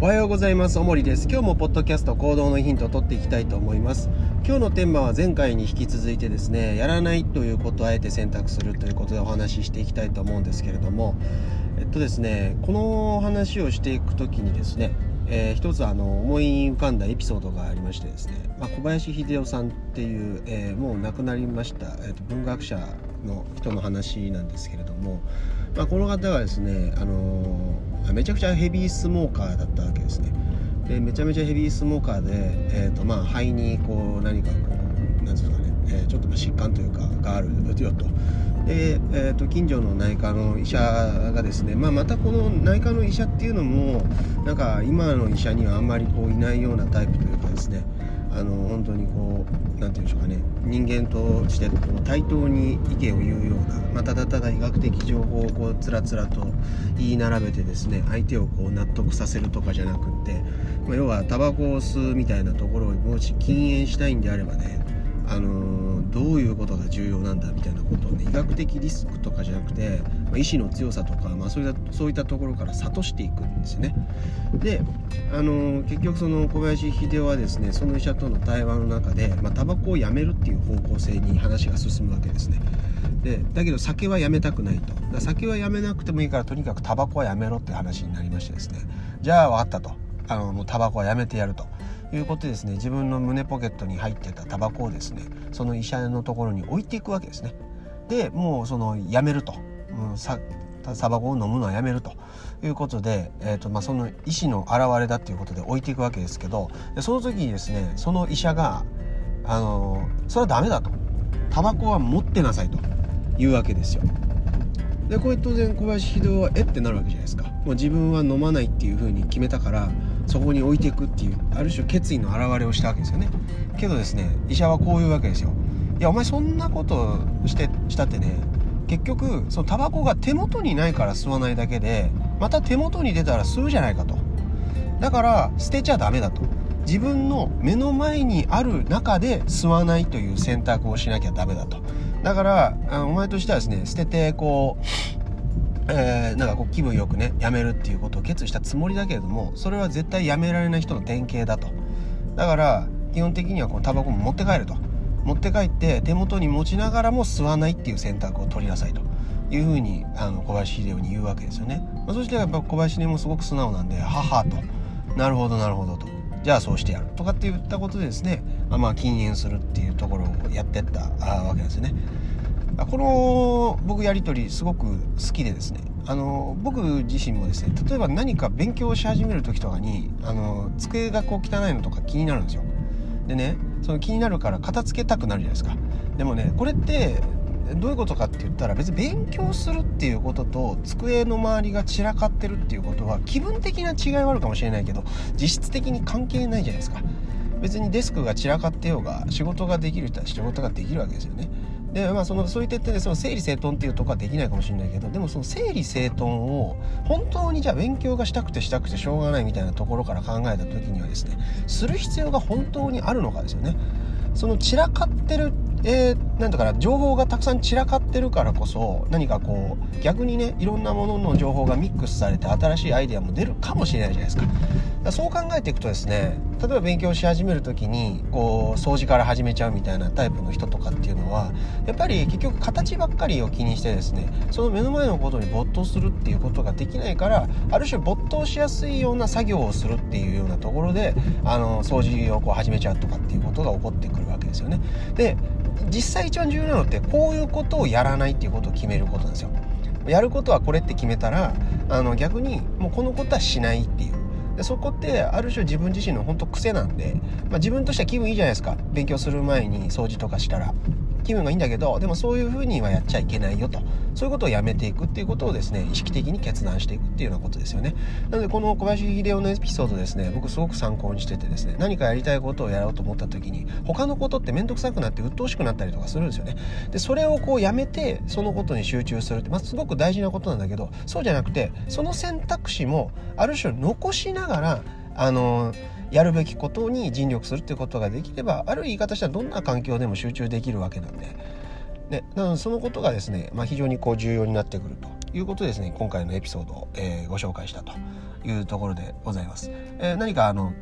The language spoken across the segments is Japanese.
おはようございます。おもりです。今日もポッドキャスト行動のヒントを取っていきたいと思います。今日のテーマは前回に引き続いてですねやらないということをあえて選択するということでお話ししていきたいと思うんですけれどもえっとですねこの話をしていく時にですねえー、一つあの思い浮かんだエピソードがありましてですね、まあ、小林秀夫さんっていう、えー、もう亡くなりました、えーと、文学者の人の話なんですけれども、まあ、この方がですね、あのー、めちゃくちゃヘビースモーカーだったわけですね。でめちゃめちゃヘビースモーカーで、えーとまあ、肺にこう何かこうなんですかね、えー、ちょっと疾患というかがあるよと。で、えーと、近所の内科の医者がですね、まあ、またこの内科の医者っていうのもなんか今の医者にはあんまりこういないようなタイプというかですねあの本当にこう何て言うんでしょうかね。人間として対等に意見を言うような、まあ、ただただ医学的情報をこうつらつらと言い並べてですね相手をこう納得させるとかじゃなくって、まあ、要はタバコを吸うみたいなところをもし禁煙したいんであればねあのどういうことが重要なんだみたいなことをね医学的リスクとかじゃなくて、まあ、意志の強さとか、まあ、そういったそういったところから諭していくんですね。であの結局その小林秀夫はですねその医者との対話の中で、まあ、タバコをやめるっていう方向性に話が進むわけですね。でだけど酒はやめたくないとだ酒はやめなくてもいいからとにかくタバコはやめろって話になりましてですねじゃあ分かったとあのもうタバコはやめてやると。いうことでですね自分の胸ポケットに入ってたタバコをですねその医者のところに置いていくわけですねでもうそのやめると、うん、さタバコを飲むのはやめるということで、えーとまあ、その医師の現れだっていうことで置いていくわけですけどその時にですねその医者があのそれはダメだと。タバコは持ってなさいというわけですよ。でこれ当然小林秀夫はえってなるわけじゃないですか。もう自分は飲まないっていうふうに決めたからそこに置いていくっていうある種決意の表れをしたわけですよね。けどですね医者はこういうわけですよ。いやお前そんなことしてしたってね結局そのタバコが手元にないから吸わないだけでまた手元に出たら吸うじゃないかと。だから捨てちゃダメだと。自分の目の前にある中で吸わないという選択をしなきゃダメだと。だからお前としてはですね捨ててこうえー、なんかこう気分よくねやめるっていうことを決意したつもりだけれどもそれは絶対やめられない人の典型だと。だから基本的にはこのタバコも持って帰ると。持って帰って手元に持ちながらも吸わないっていう選択を取りなさいと。いうふうにあの小林秀夫に言うわけですよね、まあ、そしてやっぱ小林秀夫もすごく素直なんで「はは」と「なるほどなるほど」と「じゃあそうしてやる」とかって言ったことでですねあまあ禁煙するっていうところをやってったわけなんですよね。この僕やり取りすごく好きでですねあの僕自身もですね例えば何か勉強し始める時とかにあの机がこう汚いのとか気になるんですよ。でねその気になるから片付けたくなるじゃないですか。でもねこれってどういうことかって言ったら別に勉強するっていうことと机の周りが散らかってるっていうことは気分的な違いはあるかもしれないけど実質的に関係ないじゃないですか。別にデスクが散らかってようが仕事ができる人は仕事ができるわけですよね。でまあそのそういった点でその整理整頓っていうとこはできないかもしれないけどでもその整理整頓を本当にじゃあ勉強がしたくてしたくてしょうがないみたいなところから考えた時にはですねする必要が本当にあるのかですよね。その散らかってるえー、なんだから情報がたくさん散らかってるからこそ何かこう逆にねいろんなものの情報がミックスされて新しいアイデアも出るかもしれないじゃないですか。だそう考えていくとですね例えば勉強し始める時にこう掃除から始めちゃうみたいなタイプの人とかっていうのはやっぱり結局形ばっかりを気にしてですねその目の前のことに没頭するっていうことができないからある種没頭しやすいような作業をするっていうようなところであの掃除をこう始めちゃうとかっていうことが起こってくるわけですよね。で実際一番重要なのってこういうことをやらないっていうことを決めることなんですよ。やることはこれって決めたらあの逆にもうこのことはしないっていう。でそこってある種自分自身の本当癖なんで、まあ、自分としては気分いいじゃないですか。勉強する前に掃除とかしたら。気分がいいんだけどでもそういうふうにはやっちゃいけないよと。そういうことをやめていくっていうことをですね意識的に決断していくっていうようなことですよね。なのでこの小林秀夫のエピソードですね僕すごく参考にしててですね何かやりたいことをやろうと思った時に他のことって面倒くさくなって鬱陶しくなったりとかするんですよね。でそれをこうやめてそのことに集中するって、まあ、すごく大事なことなんだけどそうじゃなくてその選択肢もある種残しながらあのやるべきことに尽力するっていうことができればある言い方したらどんな環境でも集中できるわけなんで。でなのそのことがですね、まあ、非常にこう重要になってくるということですね今回のエピソードを、えー、ご紹介したというところでございます。えー、何かあの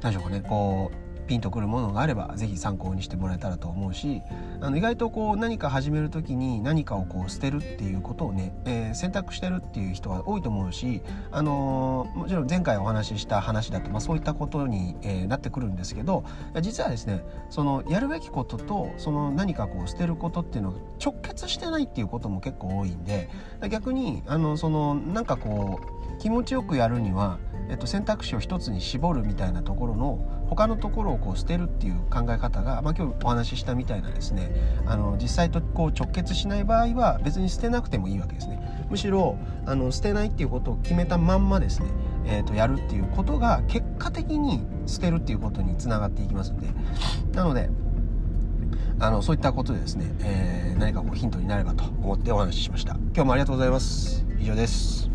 何でしょうかねこうピンとくるものがあれば是非参考にしてもらえたらと思うしあの意外とこう何か始める時に何かをこう捨てるっていうことをね、えー、選択してるっていう人は多いと思うし、あのー、もちろん前回お話しした話だと、まあ、そういったことに、えー、なってくるんですけど実はですねそのやるべきこととその何かこう捨てることっていうのが直結してないっていうことも結構多いんで逆にあのそのなんかこう気持ちよくやるにはえっと、選択肢を一つに絞るみたいなところの他のところをこう捨てるっていう考え方が、まあ、今日お話ししたみたいなですねあの実際とこう直結しない場合は別に捨てなくてもいいわけですね。むしろあの捨てないっていうことを決めたまんまですね、えー、とやるっていうことが結果的に捨てるっていうことにつながっていきますんで。なのであのそういったことでですね、えー、何かこうヒントになればと思ってお話ししました。今日もありがとうございます。以上です。